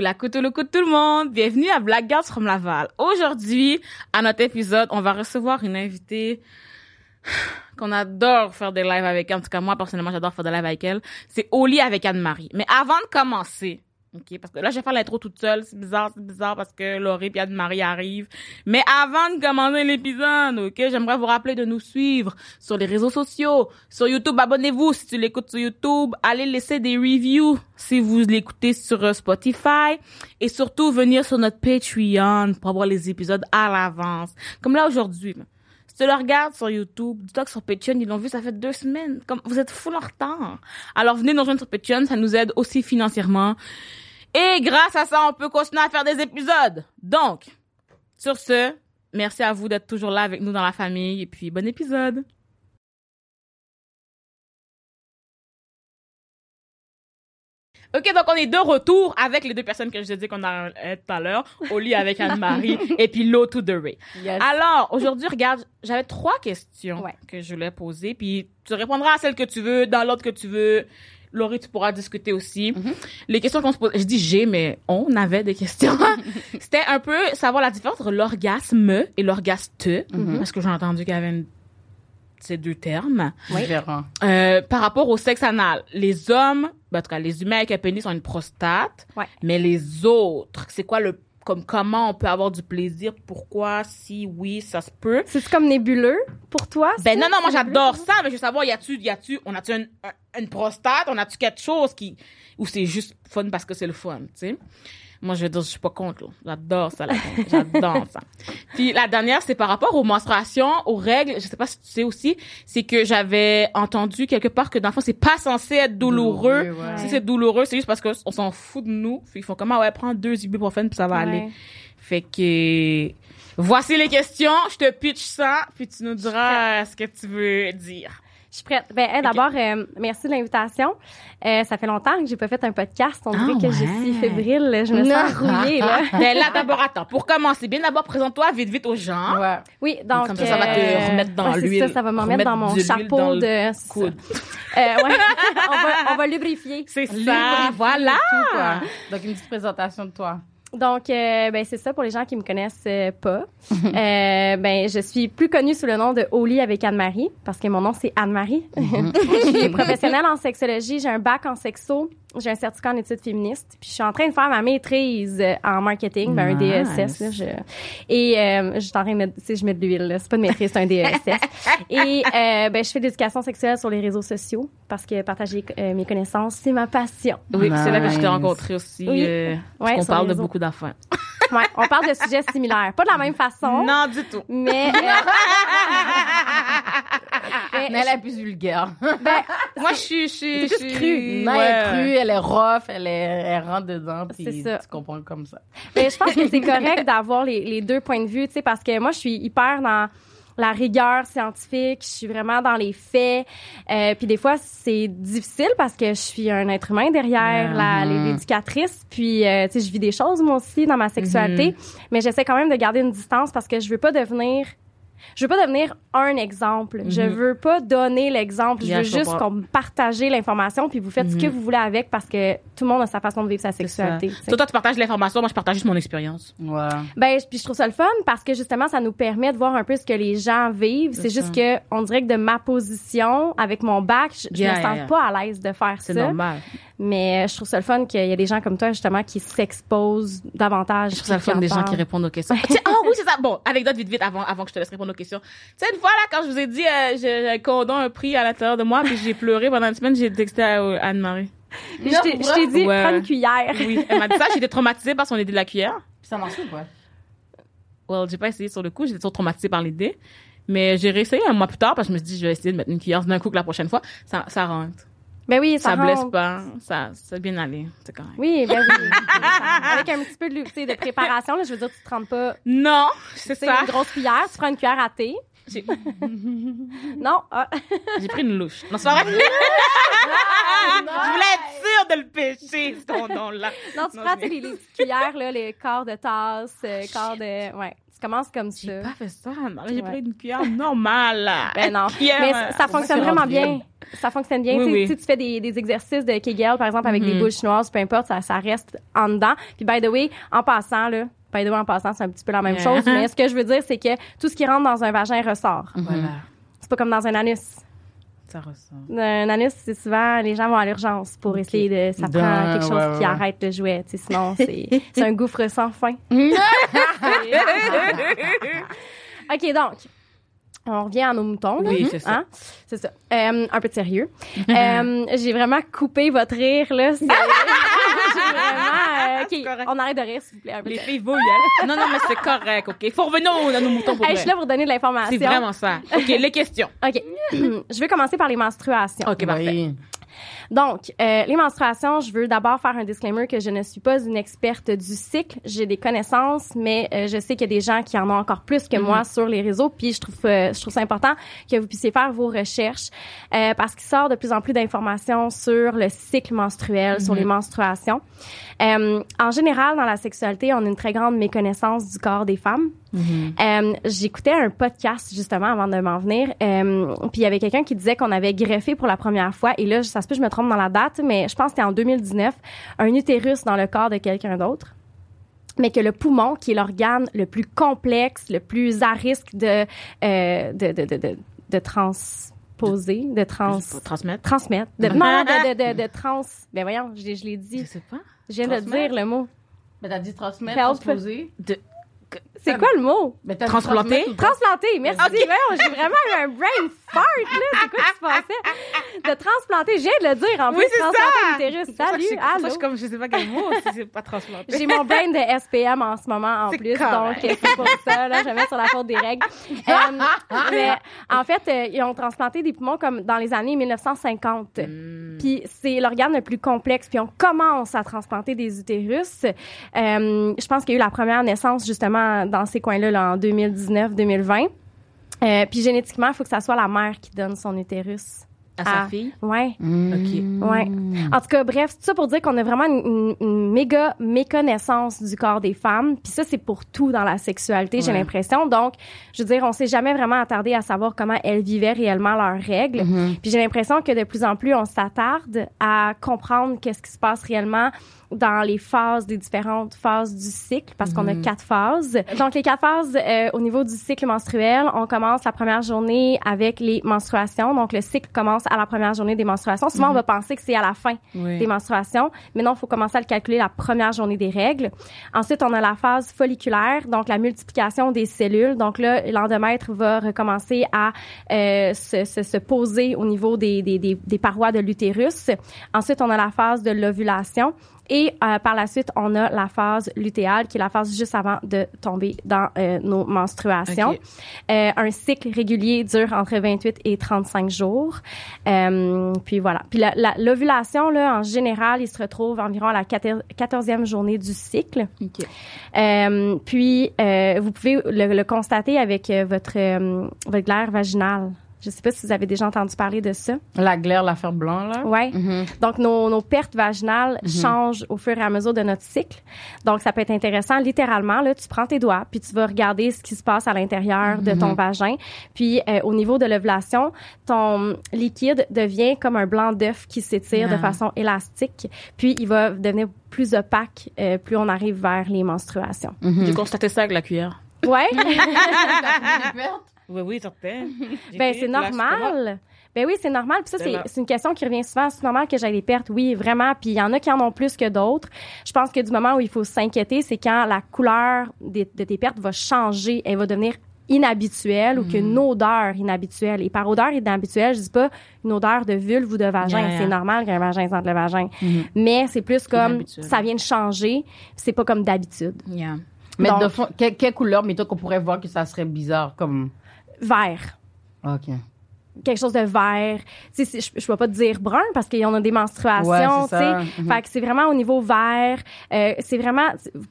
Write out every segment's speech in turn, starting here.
la de tout le monde. Bienvenue à Black from Laval. Aujourd'hui, à notre épisode, on va recevoir une invitée qu'on adore faire des lives avec elle. En tout cas, moi, personnellement, j'adore faire des lives avec elle. C'est Oli avec Anne-Marie. Mais avant de commencer, OK, parce que là, je vais faire l'intro toute seule. C'est bizarre, c'est bizarre parce que Laurie et Anne-Marie arrivent. Mais avant de commencer l'épisode, OK, j'aimerais vous rappeler de nous suivre sur les réseaux sociaux. Sur YouTube, abonnez-vous si tu l'écoutes sur YouTube. Allez laisser des reviews si vous l'écoutez sur euh, Spotify. Et surtout, venir sur notre Patreon pour avoir les épisodes à l'avance. Comme là, aujourd'hui. Si tu le regardes sur YouTube, dis-toi que sur Patreon, ils l'ont vu, ça fait deux semaines. Comme, vous êtes full en retard. Alors, venez nous rejoindre sur Patreon, ça nous aide aussi financièrement. Et grâce à ça, on peut continuer à faire des épisodes. Donc, sur ce, merci à vous d'être toujours là avec nous dans la famille. Et puis, bon épisode. OK, donc on est de retour avec les deux personnes que je vous ai dit qu'on a euh, tout à l'heure. Oli avec Anne-Marie et puis l'autre de Ray. Yes. Alors, aujourd'hui, regarde, j'avais trois questions Ouais. que je voulais poser, puis tu répondras à celle que tu veux, dans l'ordre que tu veux. Laurie, tu pourras discuter aussi. Mhm. Les questions qu'on se pose, je dis j'ai, mais on avait des questions. C'était un peu savoir la différence entre l'orgasme et l'orgaste, Mhm. parce que j'ai entendu qu'il y avait une- ces deux termes. Oui. Euh, par rapport au sexe anal, les hommes, ben, en tout cas, les humains avec un pénis ont une prostate, Ouais. mais les autres, c'est quoi le, comme comment on peut avoir du plaisir, pourquoi, si oui, ça se peut. C'est comme nébuleux pour toi? Ben non, non, moi j'adore ça, mais je veux savoir, y a-tu, y a-tu, on a-tu une, un- une prostate, on a-tu quelque chose qui, ou c'est juste fun parce que c'est le fun, tu sais? Moi, je veux dire, je suis pas contre, là. J'adore ça, la J'adore ça. Puis la dernière, c'est par rapport aux menstruations, aux règles. Je sais pas si tu sais aussi, c'est que j'avais entendu quelque part que dans le fond, c'est pas censé être douloureux. Douloureux, ouais. Si c'est douloureux, c'est juste parce qu'on s'en fout de nous. Qu'ils font comment, ouais, prends deux ibuprofènes puis ça va aller. Fait que voici les questions. Je te pitch ça, puis tu nous diras ce que tu veux dire. Je suis prête. Ben, hey, d'abord, euh, merci de l'invitation. Euh, ça fait longtemps que j'ai pas fait un podcast. On dirait Ah que je ouais. suis fébrile. Je me sens rouillée, là. Ben là, d'abord, attends. Pour commencer, bien d'abord, présente-toi vite, vite aux gens. Ouais. Oui, donc. Comme ça, ça va te euh, remettre dans ouais, l'huile. Ça, ça va me remettre Remettre dans mon chapeau de. coude. Euh, ouais. on, va, on va lubrifier. C'est ça, Lubrifier voilà. tout, quoi. Donc, une petite présentation de toi. Donc, euh, ben, c'est ça pour les gens qui me connaissent euh, pas. Euh, ben, je suis plus connue sous le nom de Oli avec Anne-Marie parce que mon nom c'est Anne-Marie. je suis professionnelle en sexologie, j'ai un bac en sexo, j'ai un certificat en études féministes, puis je suis en train de faire ma maîtrise euh, en marketing, ben, un Nice. DESS. Là, je... Et euh, je suis en train de mettre, tu sais, je mets de l'huile, là. c'est pas une maîtrise, c'est un DESS. Et euh, ben, je fais de l'éducation sexuelle sur les réseaux sociaux parce que partager euh, mes connaissances, c'est ma passion. Oui, puis c'est là que je t'ai Nice. rencontré aussi. Oui. euh, Ouais, on parle de beaucoup d'affaires. Ouais, on parle de sujets similaires, pas de la même façon. Non, du tout. Euh, Mais elle est plus vulgaire. ben, Moi, je suis, je suis, C'est je plus suis- cru. Non, ouais. elle est crue, elle est rough, elle, est, elle rentre dedans, puis C'est ça. tu comprends comme ça. mais je pense que c'est correct d'avoir les, les deux points de vue, tu sais, parce que moi, je suis hyper dans la rigueur scientifique, je suis vraiment dans les faits. Euh, puis des fois, c'est difficile parce que je suis un être humain derrière la- Mhm. l'éducatrice. Puis, euh, tu sais, je vis des choses moi aussi dans ma sexualité, mais j'essaie quand même de garder une distance parce que je veux pas devenir je veux pas devenir un exemple. Je Mhm. veux pas donner l'exemple. Je veux je juste qu'on me partage l'information puis vous faites ce que Mhm. vous voulez avec parce que tout le monde a sa façon de vivre sa C'est sexualité. Toi, toi, tu partages l'information, moi, je partage juste mon expérience. Ouais. Ben, je- puis je trouve ça le fun parce que justement, ça nous permet de voir un peu ce que les gens vivent. C'est C'est juste que on dirait que de ma position, avec mon bac, je, je Yeah, me yeah, sens yeah. pas à l'aise de faire C'est ça. normal. Mais euh, je trouve ça le fun qu'il y a des gens comme toi, justement, qui s'exposent davantage. Je trouve ça le fun des en gens qui répondent aux questions. Sais, oh oui, c'est ça. Bon, anecdote vite, vite, avant, avant que je te laisse répondre aux questions. Tu sais, une fois, là, quand je vous ai dit, euh, j'ai un condom un prix à l'intérieur de moi, puis j'ai pleuré pendant une semaine, j'ai texté à euh, Anne-Marie. Je t'ai- je t'ai dit, Ouais. prends une cuillère. Oui, elle m'a dit ça, j'étais traumatisée par son idée de la cuillère. Puis ça marche ou pas? Well, j'ai pas essayé sur le coup, j'étais trop traumatisée par l'idée. Mais j'ai réessayé un mois plus tard parce que je me suis dit, je vais essayer de mettre une cuillère d'un coup que la prochaine fois. Ça, ça rentre. Ben oui, ça, Ça, blesse pas. Ça, ça a bien aller. C'est correct. Oui, ben oui. Avec un petit peu de, de préparation, là, je veux dire, tu te rends pas Non, c'est ça. une grosse cuillère, tu prends une cuillère à thé. J'ai Non, ah. j'ai pris une louche. Non, c'est pas vrai. Je voulais être sûre de le pêcher, ce non, tu Non, prends tu sais, les, les petites cuillères, là, les quarts de tasse, euh, quarts de... Ouais, tu commence comme J'ai ça. pas fait ça. J'ai Ouais. pris une cuillère normale. Ben non. Cuillère, Mais ça, ça fonctionne vraiment bien. Ça fonctionne bien. Oui, Tu sais, oui. Si tu fais des, des exercices de Kegel, par exemple, avec des boules chinoises, peu importe, ça, ça reste en dedans. Puis, by the way, en passant, là, by the way, en passant, c'est un petit peu la même Yeah. chose. Mais ce que je veux dire, c'est que tout ce qui rentre dans un vagin ressort. Voilà. C'est pas comme dans un anus. Ça ressort. Un anus, c'est souvent, les gens vont à l'urgence pour essayer de, ça prend quelque chose ouais, ouais, qui ouais. arrête le jouet. Sinon, c'est un gouffre sans fin. OK, donc, on revient à nos moutons. là. Oui, c'est ça. Hein? C'est ça. Euh, un peu de sérieux. Euh, j'ai vraiment coupé votre rire, là. C'est- j'ai vraiment... euh, OK, correct. on arrête de rire, s'il vous plaît. Un peu Les filles voyelles. Non, non, mais c'est correct, OK? Faut revenir à nos moutons pour Hey, je suis là pour donner de l'information. C'est vraiment ça. OK, les questions. OK. je vais commencer par les menstruations. OK, parfait. Donc, euh, les menstruations, je veux d'abord faire un disclaimer que je ne suis pas une experte du cycle. J'ai des connaissances, mais euh, je sais qu'il y a des gens qui en ont encore plus que moi sur les réseaux. Puis je trouve, euh, je trouve ça important que vous puissiez faire vos recherches euh, parce qu'il sort de plus en plus d'informations sur le cycle menstruel, sur les menstruations. Euh, en général, dans la sexualité, on a une très grande méconnaissance du corps des femmes. Euh, J'écoutais un podcast justement avant de m'en venir, euh, puis il y avait quelqu'un qui disait qu'on avait greffé pour la première fois, et là, ça se peut que je me trompe dans la date, mais je pense que c'était en 2019, un utérus dans le corps de quelqu'un d'autre mais que le poumon, qui est l'organe le plus complexe, le plus à risque de, euh, de, de, de, de, de transposer, de trans... Transmettre. transmettre, de, non, de, de, de, de trans... Ben voyons, je, je l'ai Je dit. sais pas. Je viens de dire le mot. Mais t'as dit transmettre, transposer. C'est quoi le mot? Mais t'as dit Transplanter? transmettre ou trans- Transplanter, merci. Voyons, j'ai vraiment eu un brain fart, là. C'est quoi qui se passait? De transplanter, je viens de le dire, en Oui, plus. transplanter l'utérus. Salut, allô? je comme, je sais pas quel mot, si c'est pas transplanté. J'ai mon brain de SPM en ce moment, en plus. correct. Donc, c'est pour ça, là. Je vais mettre sur la faute des règles. Euh, mais, en fait, euh, ils ont transplanté des poumons comme dans les années 1950. Hmm. Puis c'est l'organe le plus complexe. Puis on commence à transplanter des utérus. Euh, je pense qu'il y a eu la première naissance justement dans ces coins-là là, en 2019-2020. Euh, puis génétiquement, il faut que ça soit la mère qui donne son utérus. À sa Ah. fille? Ouais, OK. ouais. En tout cas, bref, tout ça pour dire qu'on a vraiment une, méga méconnaissance du corps des femmes. Puis ça, c'est pour tout dans la sexualité, j'ai l'impression. Donc, je veux dire, on s'est jamais vraiment attardé à savoir comment elles vivaient réellement leurs règles. Puis j'ai l'impression que de plus en plus, on s'attarde à comprendre qu'est-ce qui se passe réellement dans les phases, les différentes phases du cycle, parce qu'on a quatre phases. Donc, les quatre phases euh, au niveau du cycle menstruel, on commence la première journée avec les menstruations. Donc, le cycle commence à la première journée des menstruations. Souvent, on va penser que c'est à la fin Oui. des menstruations, mais non, il faut commencer à le calculer la première journée des règles. Ensuite, on a la phase folliculaire, donc la multiplication des cellules. Donc là, l'endomètre va recommencer à euh, se, se, se poser au niveau des, des, des, des parois de l'utérus. Ensuite, on a la phase de l'ovulation. Et euh, par la suite, on a la phase lutéale, qui est la phase juste avant de tomber dans euh, nos menstruations. Euh, un cycle régulier dure entre 28 et 35 jours. Puis voilà. Puis la- la- l'ovulation, là, en général, il se retrouve environ à la 14 14e journée du cycle. Puis, vous pouvez le, le constater avec votre, votre glaire vaginale. Je sais pas si vous avez déjà entendu parler de ça. La glaire, l'affaire blanc, là. Ouais. Mhm. Donc, nos, nos pertes vaginales changent au fur et à mesure de notre cycle. Donc, ça peut être intéressant. Littéralement, là, tu prends tes doigts, puis tu vas regarder ce qui se passe à l'intérieur de ton vagin. Puis, euh, au niveau de l'ovulation, ton liquide devient comme un blanc d'œuf qui s'étire de Ah. façon élastique. Puis, il va devenir plus opaque euh, plus on arrive vers les menstruations. J'ai constaté ça avec la cuillère. Ouais. Oui, oui, certain. Ben, c'est normal. Ben oui, c'est normal. Puis ça, C'est une question qui revient souvent. C'est normal que j'ai des pertes. Oui, vraiment. Puis il y en a qui en ont plus que d'autres. Je pense que du moment où il faut s'inquiéter, c'est quand la couleur des- de tes pertes va changer. Elle va devenir inhabituelle ou Mm. qu'une odeur inhabituelle. Et par odeur inhabituelle, je dis pas une odeur de vulve ou de vagin. Yeah, yeah. C'est normal qu'un vagin sente le vagin. Mhm. Mais c'est plus comme ça vient de changer. C'est pas comme d'habitude. Yeah. Mais Donc- de fond, que- quelle couleur, mettons, qu'on pourrait voir que ça serait bizarre, comme... Vert. OK. Quelque chose de vert. Tu sais, je, je peux pas te dire brun parce qu'il y en a des menstruations, Ouais, tu c'est sais. Fait que c'est vraiment au niveau vert. Euh, c'est vraiment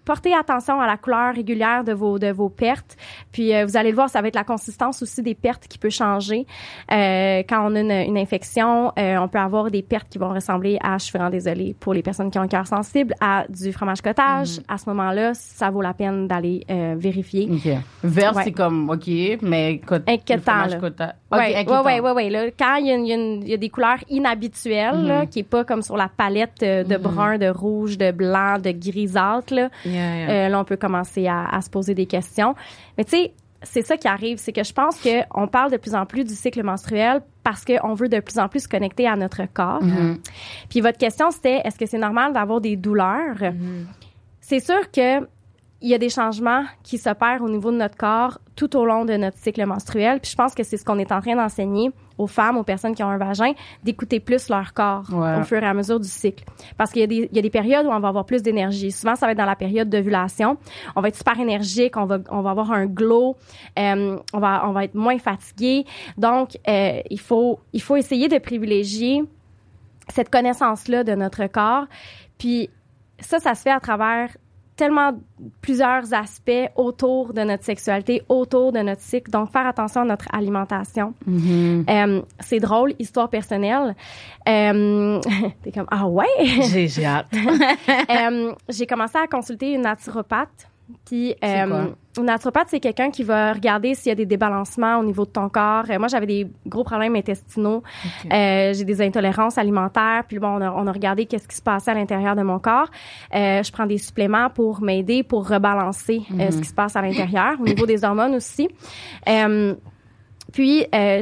portez attention à la couleur régulière de vos de vos pertes. Puis euh, vous allez le voir, ça va être la consistance aussi des pertes qui peut changer. Euh, quand on a une, une infection, on peut avoir des pertes qui vont ressembler à, je suis vraiment désolée pour les personnes qui ont un cœur sensible, à du fromage cottage. Mhm. À ce moment-là, ça vaut la peine d'aller vérifier. Vert, Ouais. c'est comme, OK, mais... co- Inquiétant, le fromage OK, Ouais. Ouais, ouais, ouais, là, quand il y, a y y des couleurs inhabituelles, là, qui est pas comme sur la palette euh, de brun, de rouge, de blanc, de grisâtre, là, Yeah, yeah. euh, là, on peut commencer à, à se poser des questions. Mais tu sais, c'est ça qui arrive, c'est que je pense que on parle de plus en plus du cycle menstruel parce qu'on veut de plus en plus se connecter à notre corps. Mhm. Puis votre question, c'était est-ce que c'est normal d'avoir des douleurs? Mhm. C'est sûr que il y a des changements qui s'opèrent au niveau de notre corps tout au long de notre cycle menstruel. Puis je pense que c'est ce qu'on est en train d'enseigner aux femmes, aux personnes qui ont un vagin, d'écouter plus leur corps Ouais. au fur et à mesure du cycle. Parce qu'il y, a des- il y a des périodes où on va avoir plus d'énergie. Souvent, ça va être dans la période d'ovulation. On va être super énergique, on va, on va avoir un glow, euh, on, va, on va être moins fatigué. Donc, euh, il, faut, il faut essayer de privilégier cette connaissance-là de notre corps. Puis ça, ça se fait à travers tellement plusieurs aspects autour de notre sexualité, autour de notre cycle. Donc, faire attention à notre alimentation. Mhm. Euh, c'est drôle, histoire personnelle. Euh, T'es comme, ah ouais? J'ai j'ai hâte. Euh, j'ai commencé à consulter une naturopathe. Puis, euh, une naturopathe, c'est quelqu'un qui va regarder s'il y a des débalancements au niveau de ton corps. Euh, moi, j'avais des gros problèmes intestinaux. Euh, j'ai des intolérances alimentaires. Puis bon, on a, on a regardé qu'est-ce qui se passait à l'intérieur de mon corps. Je prends des suppléments pour m'aider, pour rebalancer euh, Mhm. ce qui se passe à l'intérieur, au niveau des hormones aussi. Puis, euh,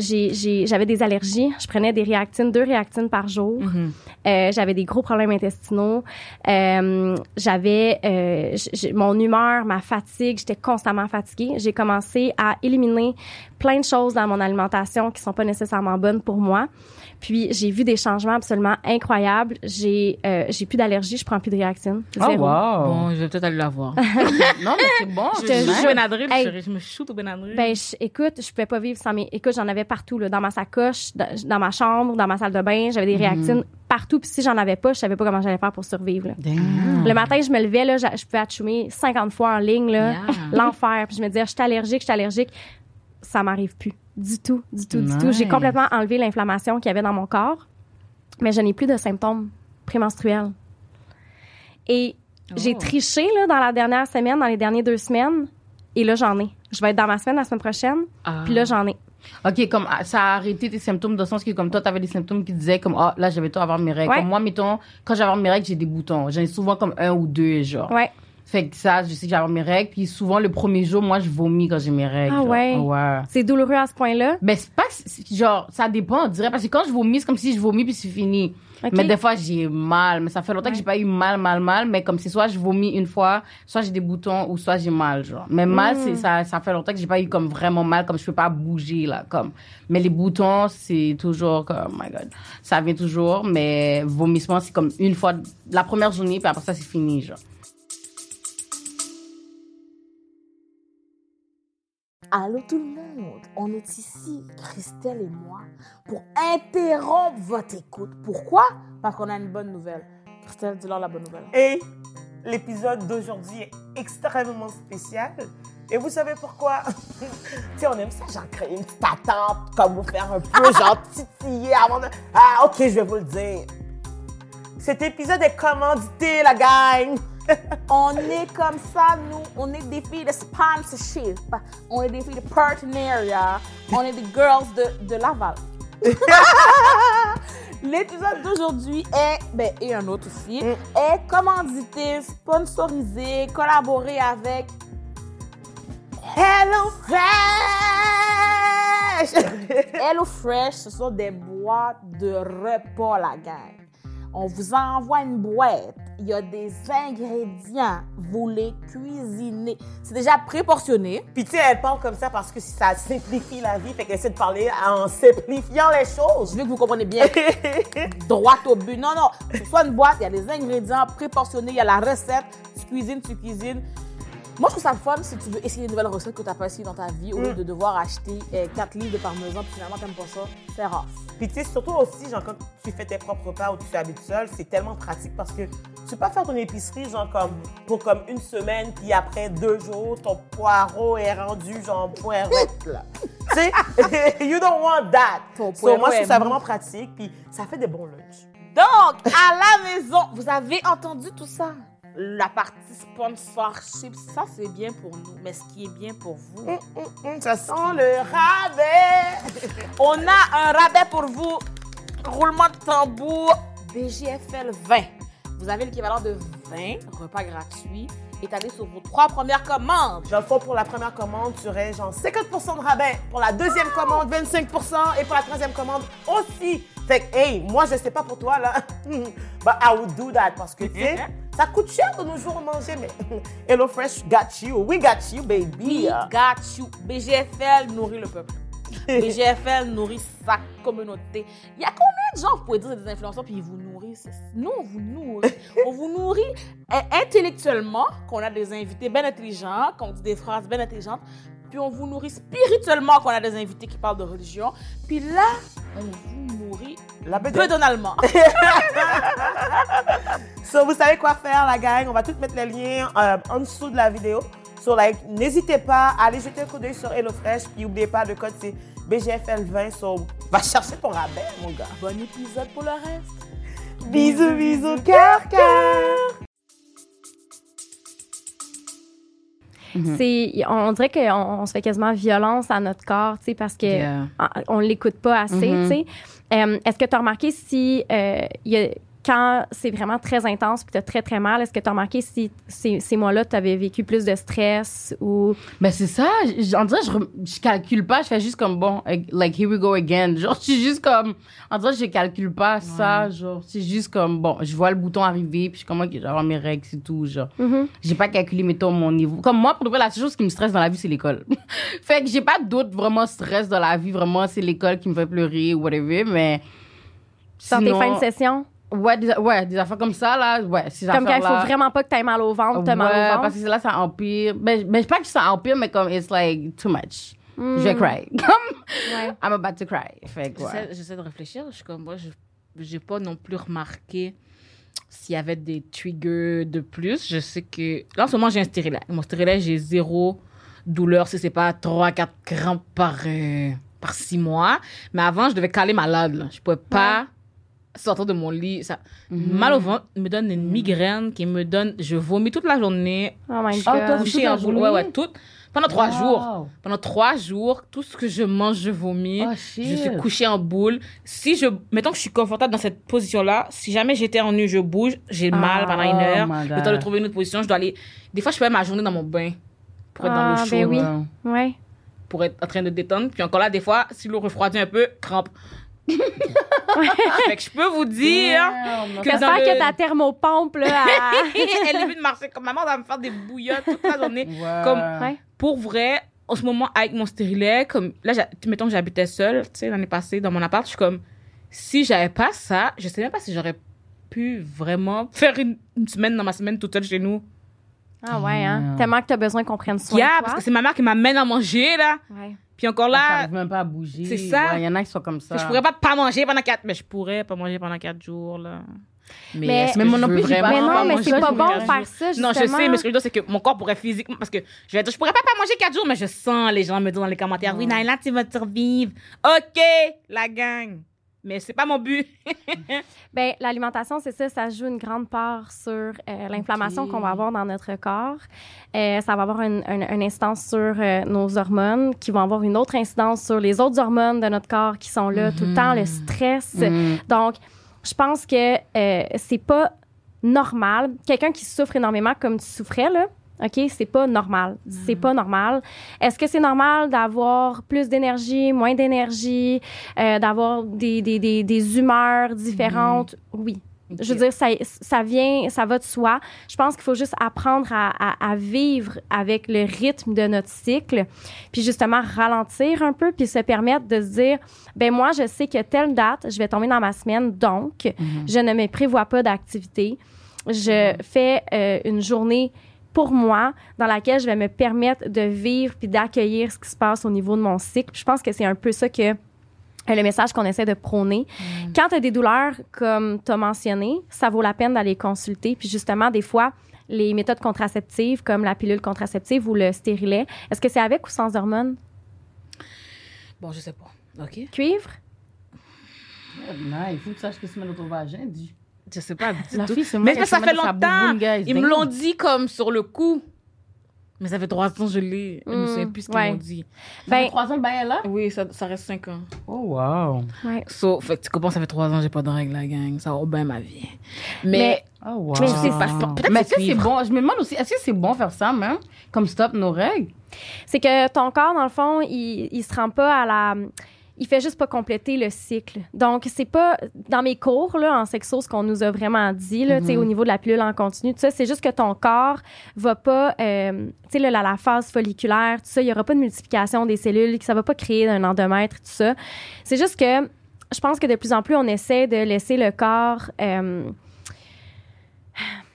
j'avais des allergies. Je prenais des réactines, deux réactines par jour. Mhm. Euh, j'avais des gros problèmes intestinaux. Euh, j'avais mon humeur, ma fatigue. J'étais constamment fatiguée. J'ai commencé à éliminer plein de choses dans mon alimentation qui sont pas nécessairement bonnes pour moi. Puis j'ai vu des changements absolument incroyables. J'ai euh, j'ai plus d'allergie. Je prends plus de réactines. Oh, wow. Bon, je vais peut-être aller la voir. non, mais c'est bon. Je jure. au Benadryl, Hey. je, je me shoot au Benadryl. Ben, je- écoute, je pouvais pas vivre sans mes. Écoute, j'en avais partout, là, dans ma sacoche, dans, dans ma chambre, dans ma salle de bain. J'avais des réactines partout. Puis si j'en avais pas, je savais pas comment j'allais faire pour survivre. là. Le matin, je me levais, là, je pouvais atchoumer 50 fois en ligne, là. Yeah. L'enfer. Puis je me disais, je suis allergique, je suis allergique. Ça m'arrive plus. Du tout, du tout, du tout. J'ai complètement enlevé l'inflammation qu'il y avait dans mon corps, mais je n'ai plus de symptômes prémenstruels. Et j'ai Oh. triché, là, dans la dernière semaine, dans les dernières deux semaines, et là, j'en ai. Je vais être dans ma semaine la semaine prochaine, Ah. puis là, j'en ai. OK, comme ah, ça a arrêté tes symptômes dans le sens que comme toi, t'avais des symptômes qui disaient comme ah là, j'avais tout avoir mes règles. Ouais. Comme moi, mettons, quand j'avais mes règles, j'ai des boutons. J'en ai souvent comme un ou deux, genre. Ouais. Fait que ça, je sais que j'avais mes règles. Puis souvent, le premier jour, moi, je vomis quand j'ai mes règles. Ah genre. ouais? Ouais. C'est douloureux à ce point-là? Ben, c'est pas, que genre, ça dépend, on dirait. Parce que quand je vomis, c'est comme si je vomis puis c'est fini. Mais des fois, j'ai mal. Mais ça fait longtemps que Ouais. j'ai pas eu mal, mal, mal. Mais comme c'est soit je vomis une fois, soit j'ai des boutons ou soit j'ai mal, genre. Mais mal, Mm. c'est, ça, ça fait longtemps que j'ai pas eu comme vraiment mal, comme je peux pas bouger, là, comme. Mais les boutons, c'est toujours comme, oh my god. Ça vient toujours, mais vomissement, c'est comme une fois, la première journée, puis après ça, c'est fini, genre. Allô tout le monde, on est ici, Christelle et moi, pour interrompre votre écoute. Pourquoi? Parce qu'on a une bonne nouvelle. Christelle, dis-leur la bonne nouvelle. Et l'épisode d'aujourd'hui est extrêmement spécial. Et vous savez pourquoi? tu sais, on aime ça, genre créer une petite attente, comme vous faire un peu, genre titiller avant de... Ah, ok, je vais vous le dire. Cet épisode est commandité, la gang! On est comme ça, nous, on est des filles de sponsorship, on est des filles de partenariat, on est des girls de, de Laval. L'épisode d'aujourd'hui est, ben, et un autre aussi, est commandité, sponsorisé, collaboré avec Hello Fresh! Hello Fresh, ce sont des boîtes de repas, la gang. On vous envoie une boîte. Il y a des ingrédients. Vous les cuisinez. C'est déjà préportionné. Puis tu sais, elle parle comme ça parce que ça simplifie la vie, fait qu'elle essaie de parler en simplifiant les choses. Je veux que vous compreniez bien. Droit au but. Non, non. C'est soit une boîte, il y a des ingrédients préportionnés, il y a la recette. Tu cuisines, tu cuisines. Moi, je trouve ça fun si tu veux essayer une nouvelle recette que tu n'as pas essayé dans ta vie, au lieu Mm. de devoir acheter 4 livres de parmesan, puis finalement, t'aimes pas ça. C'est rare. Puis tu sais, surtout aussi, genre, quand tu fais tes propres repas ou tu t'habites seul, c'est tellement pratique parce que tu peux pas faire ton épicerie, genre, comme pour comme une semaine, puis après deux jours, ton poireau est rendu, genre, poirette, là. tu sais, you don't want that. Ton So, moi, poireau je trouve ça vraiment pratique, puis ça fait des bons lunchs. Donc, à la maison, vous avez entendu tout ça? La partie sponsorship, ça, c'est bien pour nous. Mais ce qui est bien pour vous, Hum, hum, hum, ça sent le rabais. on a un rabais pour vous. Roulement de tambour, BGFL 20. Vous avez l'équivalent de 20 repas gratuits étalés sur vos trois premières commandes. Le fond, pour la première commande, tu aurais genre 50 de rabais. Pour la deuxième commande, 25% Et pour la troisième commande aussi. Fait que, hey, moi, je sais pas pour toi, là. But I would do that parce que, tu sais, ça coûte cher de nos jours manger, mais Hello Fresh got you. We got you, baby. We got you. BGFL nourrit le peuple. BGFL nourrit sa communauté. Il y a combien de gens, vous pouvez dire, des influenceurs, puis ils vous nourrissent? Nous, on vous nourrit. on vous nourrit euh, intellectuellement, qu'on a des invités bien intelligents, qu'on dit des phrases bien intelligentes, puis on vous nourrit spirituellement, qu'on a des invités qui parlent de religion, puis là, on vous nourrit La peu bedette. donalement. So, vous savez quoi faire, la gang? On va tout mettre les liens euh, en dessous de la vidéo. So, like, n'hésitez pas à aller jeter un coup d'œil sur HelloFresh. Puis, n'oubliez pas, le code, c'est BGFL20. So, va chercher ton rabais, mon gars. bon épisode pour le reste. Bisous, bisous, cœur, cœur. C'est, on dirait qu'on on se fait quasiment violence à notre corps, tu sais, parce que Yeah. on- on l'écoute pas assez, Mhm. tu sais. Euh, est-ce que tu as remarqué si euh, y a- quand c'est vraiment très intense puis tu as très très mal, est-ce que tu as remarqué si ces, ces mois-là tu avais vécu plus de stress ou? Ben c'est ça, on dirait je, rem- je calcule pas, je fais juste comme bon, like here we go again. Genre je suis juste comme, on dirait je calcule pas ça, genre c'est juste comme bon, je vois le bouton arriver puis je suis comme ok, avoir mes règles c'est tout, genre. Mhm. J'ai pas calculé mettons mon niveau. Comme moi pour de vrai la seule chose qui me stresse dans la vie c'est l'école. fait que j'ai pas d'autre vraiment stress dans la vie, vraiment c'est l'école qui me fait pleurer ou whatever, mais dans tes fins de session? Ouais, des, ouais, des affaires comme ça là, ouais, ces Comme quand il faut vraiment pas que tu aies mal au ventre, tu as mal Ouais, au ventre. parce que là, ça empire. Ben, ben, je pas que ça empire, mais comme, it's like too much. Mm. Je vais cry. Comme, Ouais. I'm about to cry. Fait que, ouais. J'essaie j'essaie de réfléchir. Je suis comme, moi, je n'ai pas non plus remarqué s'il y avait des triggers de plus. Je sais que. Là, en ce moment, j'ai un stérilet. Mon stérilet, j'ai zéro douleur si c'est pas 3-4 crampes par, euh, par six mois. Mais avant, je devais caler malade. Là. Je pouvais pas sortir de mon lit. Ça, Mhm. Mal au ventre me donne une migraine qui me donne. Je vomis toute la journée. Oh my Oh, god. Toute Couché la en boule. Ouais, ouais, tout. Pendant trois Wow. jours. Pendant trois jours, tout ce que je mange, je vomis. Oh, shit. Je suis couchée en boule. Si je, mettons que je suis confortable dans cette position-là, si jamais j'étais en nu, je bouge, j'ai mal pendant une oh heure. my Le temps de trouver une autre position, je dois aller. Des fois, je fais ma journée dans mon bain pour être dans Ah, l'eau chaude, ben oui. Ouais. Ouais. pour être en train de détendre. Puis encore là, des fois, si l'eau refroidit un peu, crampe. fait que je peux vous dire Damn. que J'espère le- que ta thermopompe, là, elle- elle est venue de marcher comme maman, elle va me faire des bouillottes toute la journée. Ouais. Comme- Ouais. pour vrai, en ce moment, avec mon stérilet, comme là, mettons que j'habitais seule, tu sais, l'année passée, dans mon appart, je suis comme, si j'avais pas ça, je sais même pas si j'aurais pu vraiment faire une, une semaine dans ma semaine toute seule chez nous. Ah ouais, hein? Yeah. Tellement que t'as besoin qu'on prenne soin Yeah, de parce toi. que c'est ma mère qui m'amène à manger, là. Ouais. Puis encore Là, j'arrive même pas à bouger. c'est ça. Ouais, Il y en a qui sont comme ça. je pourrais pas pas manger pendant quatre, mais je pourrais pas manger pendant quatre jours, là. Mais- Mais moi je non plus, vraiment Mais non, pas mais c'est pas bon de faire ça, justement. Non, je sais, mais ce que je veux dire, c'est que mon corps pourrait physiquement. Parce que je vais dire, je pourrais pas, pas manger quatre jours, mais je sens les gens me dire dans les commentaires, oui, Naila, tu vas survivre. OK, la gang. Mais c'est pas mon but. Ben, l'alimentation, c'est ça, ça joue une grande part sur euh, l'inflammation qu'on va avoir dans notre corps. Euh, ça va avoir une, une- une incidence sur euh, nos hormones, qui vont avoir une autre incidence sur les autres hormones de notre corps qui sont là tout le temps, le stress. Mm. Donc, je pense que c'est pas normal. Quelqu'un qui souffre énormément comme tu souffrais, là, OK, c'est pas normal. C'est pas normal. Est-ce que c'est normal d'avoir plus d'énergie, moins d'énergie, euh, d'avoir des, des, des, des humeurs différentes? Oui. Je veux dire, ça, ça vient, ça va de soi. Je pense qu'il faut juste apprendre à, à, à vivre avec le rythme de notre cycle, puis justement ralentir un peu, puis se permettre de se dire, ben moi, je sais que telle date, je vais tomber dans ma semaine, donc je ne me prévois pas d'activité. Je fais euh, une journée pour moi dans laquelle je vais me permettre de vivre puis d'accueillir ce qui se passe au niveau de mon cycle. Je pense que c'est un peu ça que euh, le message qu'on essaie de prôner. Quand tu as des douleurs, comme tu as mentionné, ça vaut la peine d'aller consulter. Puis justement, des fois, les méthodes contraceptives, comme la pilule contraceptive ou le stérilet, est-ce que c'est avec ou sans hormones? Bon, je sais pas. OK. Cuivre? Non, il faut que tu saches que c'est dans ton vagin, dis. Je sais pas. La tout. fille, c'est Mais moi ça fait longtemps. Ils me l'ont dit comme sur le coup. Mais ça fait trois ans, je l'ai. Je me Mm, souviens plus ce qu'ils ouais. m'ont dit. Ça fait Ben- trois ans le bail est là? Oui, ça, ça reste cinq ans. Oh, wow. Ouais. So, fait que tu comprends, ça fait trois ans, j'ai pas de règles, la gang. Ça va bien ma vie. Mais, Mais- Oh, wow. Mais c'est pas- peut-être est-ce que c'est bon? Je me demande aussi, est-ce que c'est bon faire ça, même? Comme stop nos règles? C'est que ton corps, dans le fond, il, il se rend pas à la. Il fait juste pas compléter le cycle. Donc, c'est pas dans mes cours là, en sexo ce qu'on nous a vraiment dit là, tu sais, au niveau de la pilule en continu. Tout ça, c'est juste que ton corps va pas, euh, tu sais, là, la, la phase folliculaire, tout ça, il y aura pas de multiplication des cellules, que ça va pas créer un endomètre, tout ça. C'est juste que je pense que de plus en plus, on essaie de laisser le corps. euh,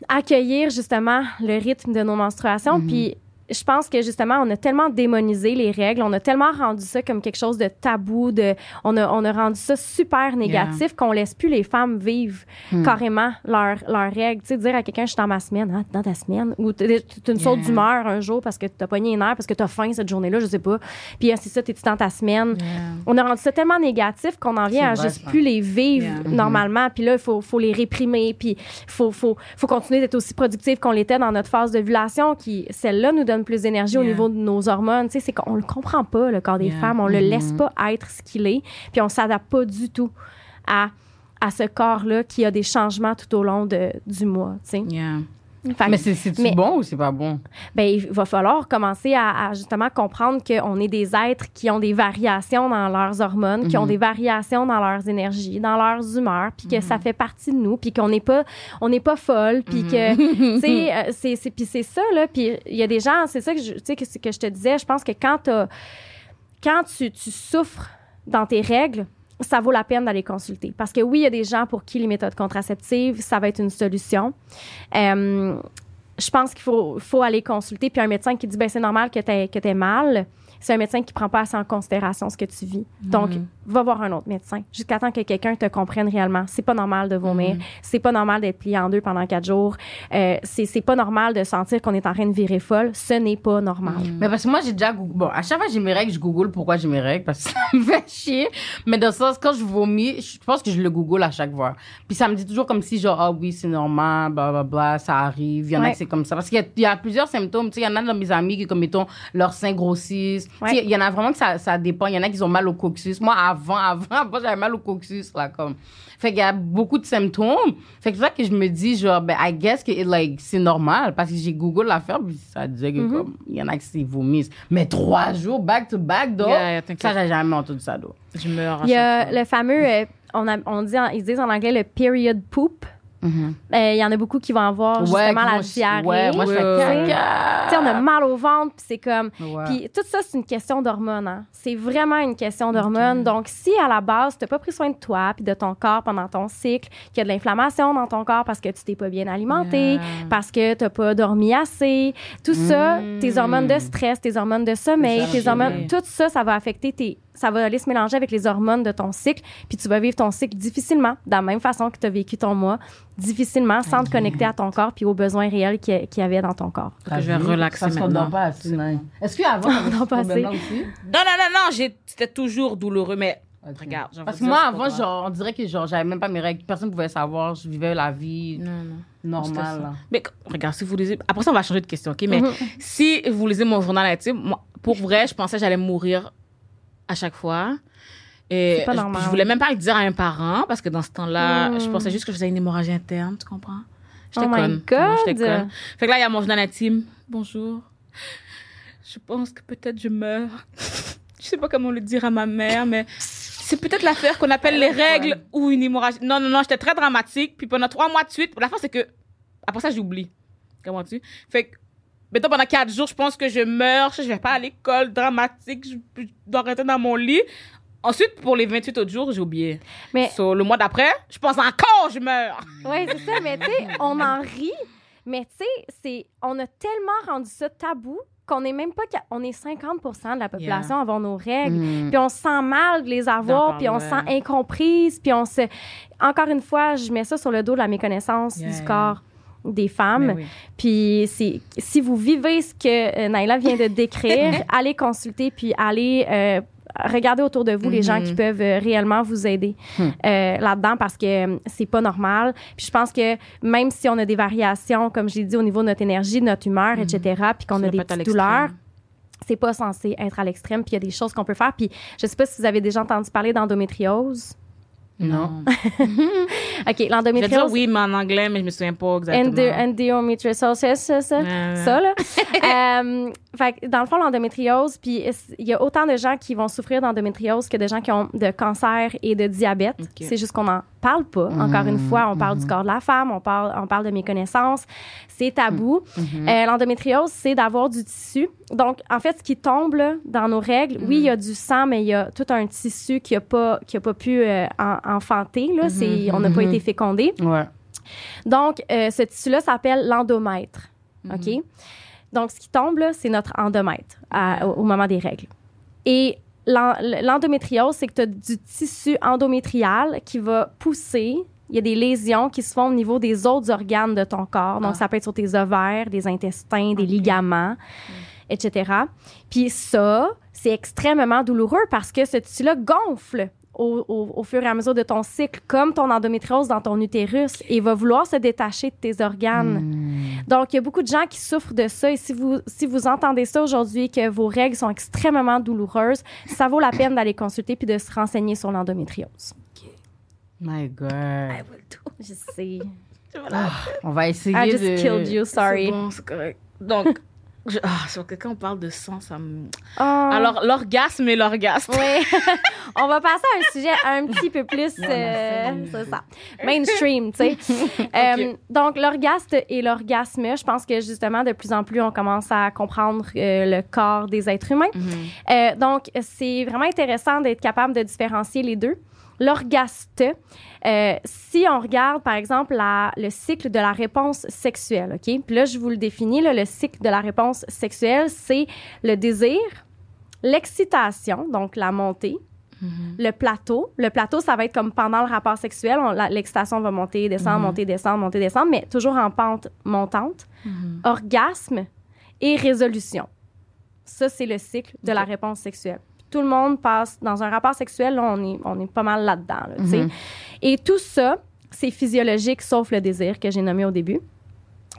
accueillir justement le rythme de nos menstruations. Puis je pense que justement, on a tellement démonisé les règles, on a tellement rendu ça comme quelque chose de tabou, de, on, a, on a rendu ça super négatif qu'on laisse plus les femmes vivre carrément leurs leurs règles. Tu sais, dire à quelqu'un, je suis dans ma semaine, hein, dans ta semaine, ou t'as une saute Yeah. d'humeur un jour parce que t'as pogné une heure, parce que t'as faim cette journée-là, je sais pas. Puis ah, c'est ça, t'es dans ta semaine? On a rendu ça tellement négatif qu'on en vient à vrai, juste ça. plus les vivre Yeah. normalement. Puis là, il faut, faut les réprimer. Puis il faut, faut, faut continuer d'être aussi productif qu'on l'était dans notre phase d'ovulation, qui, celle-là, nous donne plus d'énergie au niveau de nos hormones. Tu sais, c'est qu'on le comprend pas, le corps des Yeah. femmes. On le laisse pas être ce qu'il est. Puis on s'adapte pas du tout à à ce corps-là qui a des changements tout au long de, du mois, tu sais. yeah. Fait Mais c'est bon ou c'est pas bon? ben, il va falloir commencer à, à justement comprendre qu'on est des êtres qui ont des variations dans leurs hormones, qui ont des variations dans leurs énergies, dans leurs humeurs, puis que ça fait partie de nous, puis qu'on n'est pas on n'est pas folle, puis que tu sais euh, c'est c'est puis c'est ça là, puis il y a des gens, c'est ça que je que, que je te disais, je pense que quand quand tu, tu souffres dans tes règles, ça vaut la peine d'aller consulter. Parce que oui, il y a des gens pour qui les méthodes contraceptives, ça va être une solution. Euh, je pense qu'il faut, aller consulter. Puis un médecin qui dit, ben c'est normal que tu aies, mal, c'est un médecin qui prend pas assez en considération ce que tu vis. Donc, va voir un autre médecin jusqu'à temps que quelqu'un te comprenne réellement. C'est pas normal de vomir. C'est pas normal d'être plié en deux pendant quatre jours. Euh, c'est pas normal de sentir qu'on est en train de virer folle. Ce n'est pas normal. Mais parce que moi, j'ai déjà Google. Bon, à chaque fois que j'ai mes règles, je Google pourquoi j'ai mes règles parce que ça me fait chier. Mais dans le sens, quand je vomis, je pense que je le Google à chaque fois. Puis ça me dit toujours comme si, genre, ah oui, c'est normal, bla, bla, bla, ça arrive. Il y en a que c'est comme ça. Parce qu'il y a, il y a plusieurs symptômes. Tu sais, il y en a dans mes amis qui, comme, mettons, leur sein grossissent. Ouais. il y en a vraiment que ça, ça dépend. Il y en a qui ont mal au coccyx. Moi, avant, avant, avant, j'avais mal au coccyx, là, comme. Fait qu'il y a beaucoup de symptômes. Fait que c'est ça que je me dis, genre, ben, I guess que, like, c'est normal. Parce que j'ai Google l'affaire, puis ça disait que, Mm-hmm. comme, il y en a qui s'y vomissent. Mais trois jours, back to back, donc, Yeah, yeah, t'inquiète. ça, j'ai jamais entendu ça, donc. Je meurs à Il y a le fameux, euh, on, a- on dit, en- ils disent en anglais le period poop. Euh, Il y en a beaucoup qui vont avoir justement la diarrhée. Ouais, moi, je fais caca. On a mal au ventre, puis c'est comme. Ouais. Puis tout ça, c'est une question d'hormones. Hein. C'est vraiment une question d'hormones. Donc, si à la base, tu n'as pas pris soin de toi puis de ton corps pendant ton cycle, qu'il y a de l'inflammation dans ton corps parce que tu t'es pas bien alimenté, Yeah. parce que tu n'as pas dormi assez, tout ça, Mm. tes hormones de stress, tes hormones de sommeil, tes hormones, tout ça, ça va affecter tes. Ça va aller se mélanger avec les hormones de ton cycle, puis tu vas vivre ton cycle difficilement, de la même façon que tu as vécu ton mois, difficilement, sans te connecter à ton corps puis aux besoins réels qu'il y, avait dans ton corps. je vais relaxer Ça se maintenant. pas assez. Est-ce qu'avant, ce pas assez. Non, non, non, non, c'était toujours douloureux, mais Ok. regarde. Parce que moi, avant, genre, on dirait que genre, j'avais même pas mes règles. Personne pouvait savoir. Je vivais la vie Non, non. C'était normale. Mais regarde, si vous lisez. Après ça, on va changer de question, OK? Mais Mhm. si vous lisez mon journal intime, moi, pour vrai, je pensais que j'allais mourir à chaque fois. Et pas je- normal. Je, voulais même pas le dire à un parent parce que dans ce temps-là, Mhm. je pensais juste que je faisais une hémorragie interne, tu comprends? J'étais Oh conne. J'étais conne. Fait que là, il y a mon journal intime. Bonjour. Je pense que peut-être je meurs. je sais pas comment le dire à ma mère, mais c'est peut-être l'affaire qu'on appelle les règles ou une hémorragie. Non, non, non, j'étais très dramatique. Puis pendant trois mois de suite, la fin, c'est que. Après ça, j'oublie. Comment tu? Fait que. Mettons, pendant quatre jours, je pense que je meurs. Je vais pas à l'école, dramatique. Je, je dois rester dans mon lit. Ensuite, pour les 28 autres jours, j'ai oublié. Mais- So, le mois d'après, je pense encore je meurs. Oui, c'est ça, mais tu sais, on en rit. Mais tu sais, c'est, on a tellement rendu ça tabou qu'on n'est même pas, on est 50% de la population avoir nos règles. Mm. Puis on se sent mal de les avoir, puis on se sent incomprise, puis on se... Encore une fois, je mets ça sur le dos de la méconnaissance Yeah, du yeah. corps des femmes. Oui. Puis c'est- si vous vivez ce que euh, Naila vient de décrire, allez consulter, puis allez euh, regarder autour de vous les gens Mhm. qui peuvent euh, réellement vous aider Hmm. euh, là-dedans parce que euh, c'est pas normal. Puis je pense que même si on a des variations, comme j'ai dit, au niveau de notre énergie, de notre humeur, etc., puis qu'on a des petites douleurs, c'est pas censé être à l'extrême, puis il y a des choses qu'on peut faire. Puis je sais pas si vous avez déjà entendu parler d'endométriose. Non. OK, Je vais dire l'endométriose... oui, mais en anglais, mais je me souviens pas exactement. Endo- endometriosis, c'est ça, ça, Ouais, ça, là? Euh, fait que, dans le fond, l'endométriose, puis il y a autant de gens qui vont souffrir d'endométriose que de gens qui ont de cancer et de diabète. C'est juste qu'on n'en parle pas. Encore une fois, on parle du corps de la femme, on parle, on parle de méconnaissance. C'est tabou. Euh, l'endométriose, c'est d'avoir du tissu. Donc, en fait, ce qui tombe là, dans nos règles, oui, il y a du sang, mais il y a tout un tissu qui n'a pas, qui a pas pu euh, en- enfanter. Là. C'est- on n'a pas été fécondé. Ouais. Donc, euh, ce tissu-là s'appelle l'endomètre. OK? Donc, ce qui tombe, là, c'est notre endomètre à- au, au moment des règles. Et l'endométriose, c'est que tu as du tissu endométrial qui va pousser. Il y a des lésions qui se font au niveau des autres organes de ton corps. Donc, Ah. ça peut être sur tes ovaires, des intestins, des ligaments, etc. Puis ça, c'est extrêmement douloureux parce que ce tissu-là gonfle au, au- au fur et à mesure de ton cycle, comme ton endométriose dans ton utérus, et va vouloir se détacher de tes organes. Mm. Donc, il y a beaucoup de gens qui souffrent de ça. Et si vous, si vous entendez ça aujourd'hui, que vos règles sont extrêmement douloureuses, ça vaut la peine d'aller consulter puis de se renseigner sur l'endométriose. My God. Je sais. On va essayer I just de... killed you, sorry. C'est bon, c'est correct. Donc, je, ah, sur que quand on parle de sang, ça me... Oh. Alors, l'orgasme et l'orgasme. Oui. On va passer à un sujet un petit peu plus, euh, c'est ça, mainstream, tu sais. Euh, donc, l'orgasme et l'orgasme, je pense que justement, de plus en plus, on commence à comprendre euh, le corps des êtres humains. Mhm. Euh, donc, c'est vraiment intéressant d'être capable de différencier les deux. L'orgaste, euh, si on regarde, par exemple, la- le cycle de la réponse sexuelle, OK? Puis là, je vous le définis, là, le cycle de la réponse sexuelle, c'est le désir, l'excitation, donc la montée, Mhm. le plateau. Le plateau, ça va être comme pendant le rapport sexuel, l'excitation va monter, descendre, monter, descendre, monter, descendre, mais toujours en pente montante. Mhm. Orgasme et résolution. Ça, c'est le cycle de la réponse sexuelle. Tout le monde passe dans un rapport sexuel, là, on est, on est pas mal là-dedans. là. Mhm. Et tout ça, c'est physiologique, sauf le désir que j'ai nommé au début.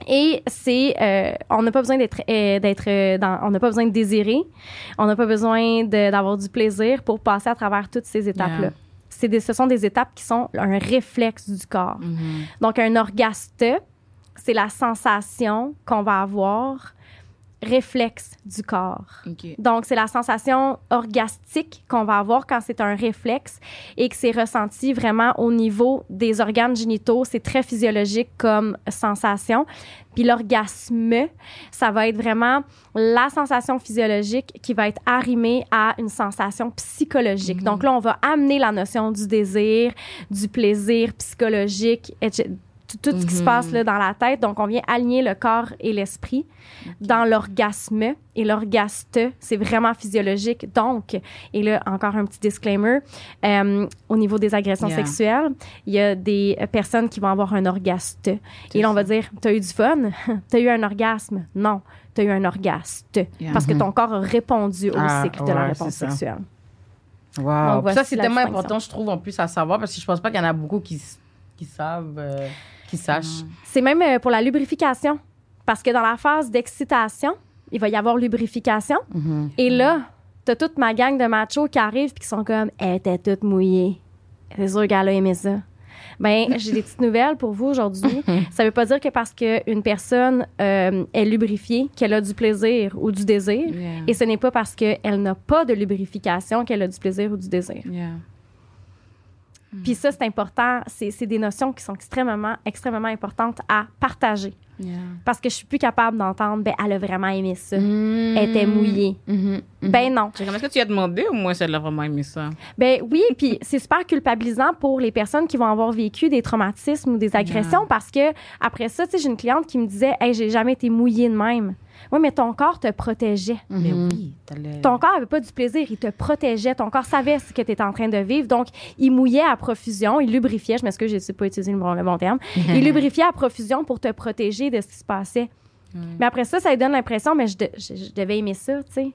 Et c'est, euh, on n'a pas besoin d'être, euh, d'être euh, dans, on n'a pas besoin de désirer, on n'a pas besoin d'avoir du plaisir pour passer à travers toutes ces étapes-là. Yeah. C'est des, ce sont des étapes qui sont un réflexe du corps. Mhm. Donc, un orgaste, c'est la sensation qu'on va avoir réflexe du corps. Donc, c'est la sensation orgastique qu'on va avoir quand c'est un réflexe et que c'est ressenti vraiment au niveau des organes génitaux. C'est très physiologique comme sensation. Puis l'orgasme, ça va être vraiment la sensation physiologique qui va être arrimée à une sensation psychologique. Donc là, on va amener la notion du désir, du plaisir psychologique, etc tout, ce qui se Mhm. passe là, dans la tête. Donc, on vient aligner le corps et l'esprit dans l'orgasme. Et l'orgaste, c'est vraiment physiologique. Donc, et là, encore un petit disclaimer, euh, au niveau des agressions Yeah. sexuelles, il y a des personnes qui vont avoir un orgaste. Et là, on va dire, t'as eu du fun? t'as eu un orgasme? Non, t'as eu un orgaste. Yeah. Parce que ton corps a répondu au Ah, cycle de la ouais, réponse c'est ça. sexuelle. Wow. Donc, ça, c'est la tellement important, je trouve, en plus, à savoir, parce que je pense pas qu'il y en a beaucoup qui savent, euh, sachent. C'est même euh, pour la lubrification. Parce que dans la phase d'excitation, il va y avoir lubrification. Mhm. Et là, t'as toute ma gang de machos qui arrivent et qui sont comme « Elle était toute mouillée. » C'est sûr qu'elle a aimé ça. Ben, j'ai des petites nouvelles pour vous aujourd'hui. Ça veut pas dire que parce qu'une personne euh, est lubrifiée qu'elle a du plaisir ou du désir. Yeah. Et ce n'est pas parce qu'elle n'a pas de lubrification qu'elle a du plaisir ou du désir. Yeah. Puis ça, c'est important. C'est c'est des notions qui sont extrêmement, extrêmement importantes à partager. Parce que je suis plus capable d'entendre, ben, elle a vraiment aimé ça. Mm. Elle était mouillée. Mhm. Ben non. C'est comme, est-ce que tu as demandé ou moi, ça l'a vraiment aimé ça? Ben oui, puis c'est super culpabilisant pour les personnes qui vont avoir vécu des traumatismes ou des agressions parce que après ça, tu sais, j'ai une cliente qui me disait, hey, j'ai jamais été mouillée de même. Oui, mais ton corps te protégeait. Mais Mhm. oui, t'as le... Ton corps avait pas du plaisir, il te protégeait. Ton corps savait ce que tu étais en train de vivre. Donc, il mouillait à profusion, il lubrifiait. Je m'excuse, je ne sais pas utiliser le bon, le bon terme. il lubrifiait à profusion pour te protéger de ce qui se passait. Mais après ça, ça lui donne l'impression, mais je, de- je- je devais aimer ça, tu sais.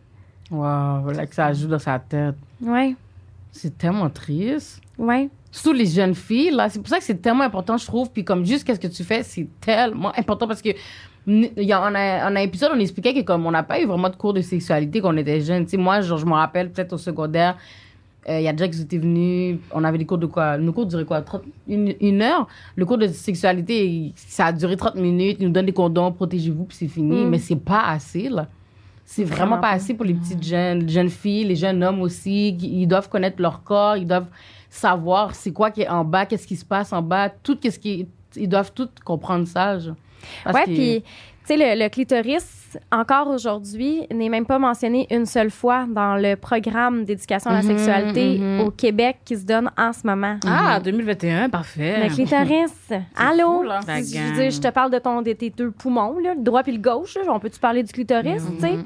Wow, là que ça joue dans sa tête. Ouais, C'est tellement triste. ouais. Surtout les jeunes filles, là. C'est pour ça que c'est tellement important, je trouve. Puis comme juste qu'est-ce que tu fais, c'est tellement important parce que il y a, on a un épisode, on expliquait que comme on n'a pas eu vraiment de cours de sexualité quand on était jeunes. Tu sais, moi, genre, je me rappelle peut-être au secondaire, euh, il y a déjà qui étaient venus, on avait des cours de quoi Nos cours duraient quoi 30, une, une heure? Le cours de sexualité, ça a duré 30 minutes. Ils nous donnent des condoms, protégez-vous, puis c'est fini. Mm. Mais c'est pas assez, là. C'est vraiment, Vraiment pas assez pour les petites jeunes, jeunes filles, les jeunes hommes aussi. Ils doivent connaître leur corps, ils doivent savoir c'est quoi qui est en bas, qu'est-ce qui se passe en bas, tout qu'est-ce qui ils doivent tout comprendre ça. genre. Ouais, puis, tu sais, le, le clitoris, encore aujourd'hui, n'est même pas mentionné une seule fois dans le programme d'éducation à la Mhm, sexualité mhm. au Québec qui se donne en ce moment. Ah, 2021, parfait. Le clitoris. Allô? fou, là. La Je, gang. veux dire, je te parle de, ton, de tes deux poumons, là, le droit puis le gauche. là. On peut-tu parler du clitoris, tu sais?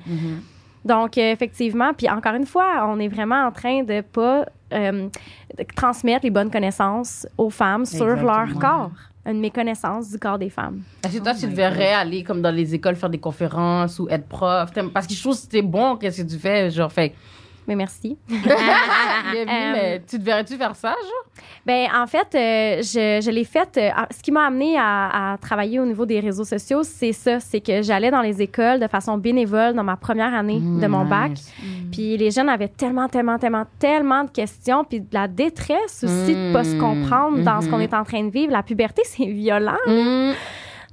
Donc, euh, effectivement, puis encore une fois, on est vraiment en train de pas euh, de transmettre les bonnes connaissances aux femmes sur leur corps. Une méconnaissance du corps des femmes. Est-ce que toi, Oh tu my devrais aller comme dans les écoles faire des conférences ou être prof? Parce que je trouve que c'était bon, qu'est-ce que tu fais? Genre, fait. Mais merci. Bienvenue, mais tu devrais-tu faire ça, genre? Ben en fait, euh, je, je l'ai fait. euh, ce qui m'a amené à, à travailler au niveau des réseaux sociaux, c'est ça, c'est que j'allais dans les écoles de façon bénévole dans ma première année de mon bac. Nice. Puis les jeunes avaient tellement, tellement, tellement, tellement de questions, puis de la détresse aussi de pas se Mm. comprendre dans ce qu'on est en train de vivre. La puberté, c'est violent.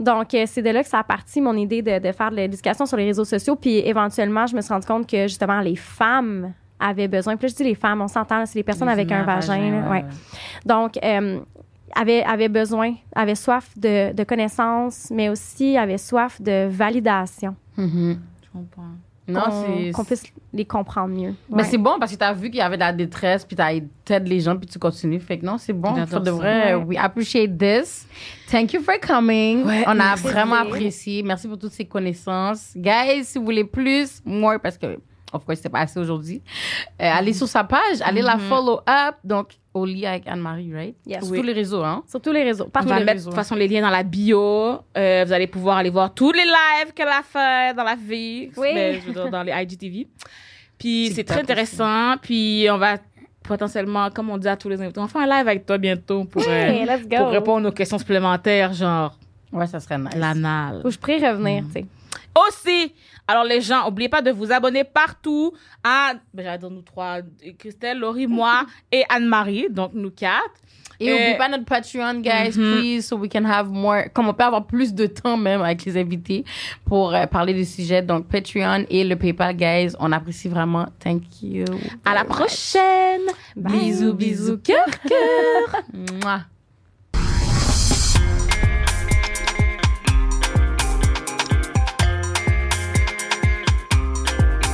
Donc, euh, c'est de là que ça a parti mon idée de, de faire de l'éducation sur les réseaux sociaux. Puis éventuellement, je me suis rendu compte que justement, les femmes avaient besoin. Puis là, je dis les femmes, on s'entend, c'est les personnes Les avec un vagin. là, vagin, ouais. Donc, euh, avaient, avaient besoin, avaient soif de, de connaissances, mais aussi avaient soif de validation. Mhm. Je comprends. Non, qu'on- c'est. Qu'on puisse les comprendre mieux. Mais Ouais. c'est bon parce que tu as vu qu'il y avait de la détresse, puis tu t'aides les gens, puis tu continues. Fait que non, c'est bon. Pour de ça. vrai, Ouais. we appreciate this. Thank you for coming. Ouais, On a vraiment apprécié. Merci pour toutes ces connaissances. Guys, si vous voulez plus, more, parce que, of course, c'est pas assez aujourd'hui, euh, allez sur sa page, allez la follow up. Donc, au lit avec Anne-Marie, right? Yes. Sur Oui. tous les réseaux, hein? Sur tous les réseaux. On Partout. va les mettre de toute façon les liens dans la bio. Euh, vous allez pouvoir aller voir tous les lives qu'elle a fait dans la vie. Oui. Mais, je veux dire, dans les IGTV. Puis c'est très intéressant. Puis on va potentiellement, comme on dit à tous les invités, on va faire un live avec toi bientôt pour, euh, pour répondre aux questions supplémentaires, genre Ouais, ça serait nice. l'anal. Que je prie revenir, tu sais. Aussi, alors les gens, oubliez pas de vous abonner partout à, ben, j'allais dire nous trois, Christelle, Laurie, moi et Anne-Marie, donc nous quatre. Et Euh, n'oubliez pas notre Patreon, guys, mhm. please, so we can have more, comme on peut avoir plus de temps même avec les invités pour euh, parler des sujets. Donc, Patreon et le PayPal, guys, on apprécie vraiment. Thank you. À la much. prochaine. Bye. Bisous, bisous, cœur, cœur. Mouah.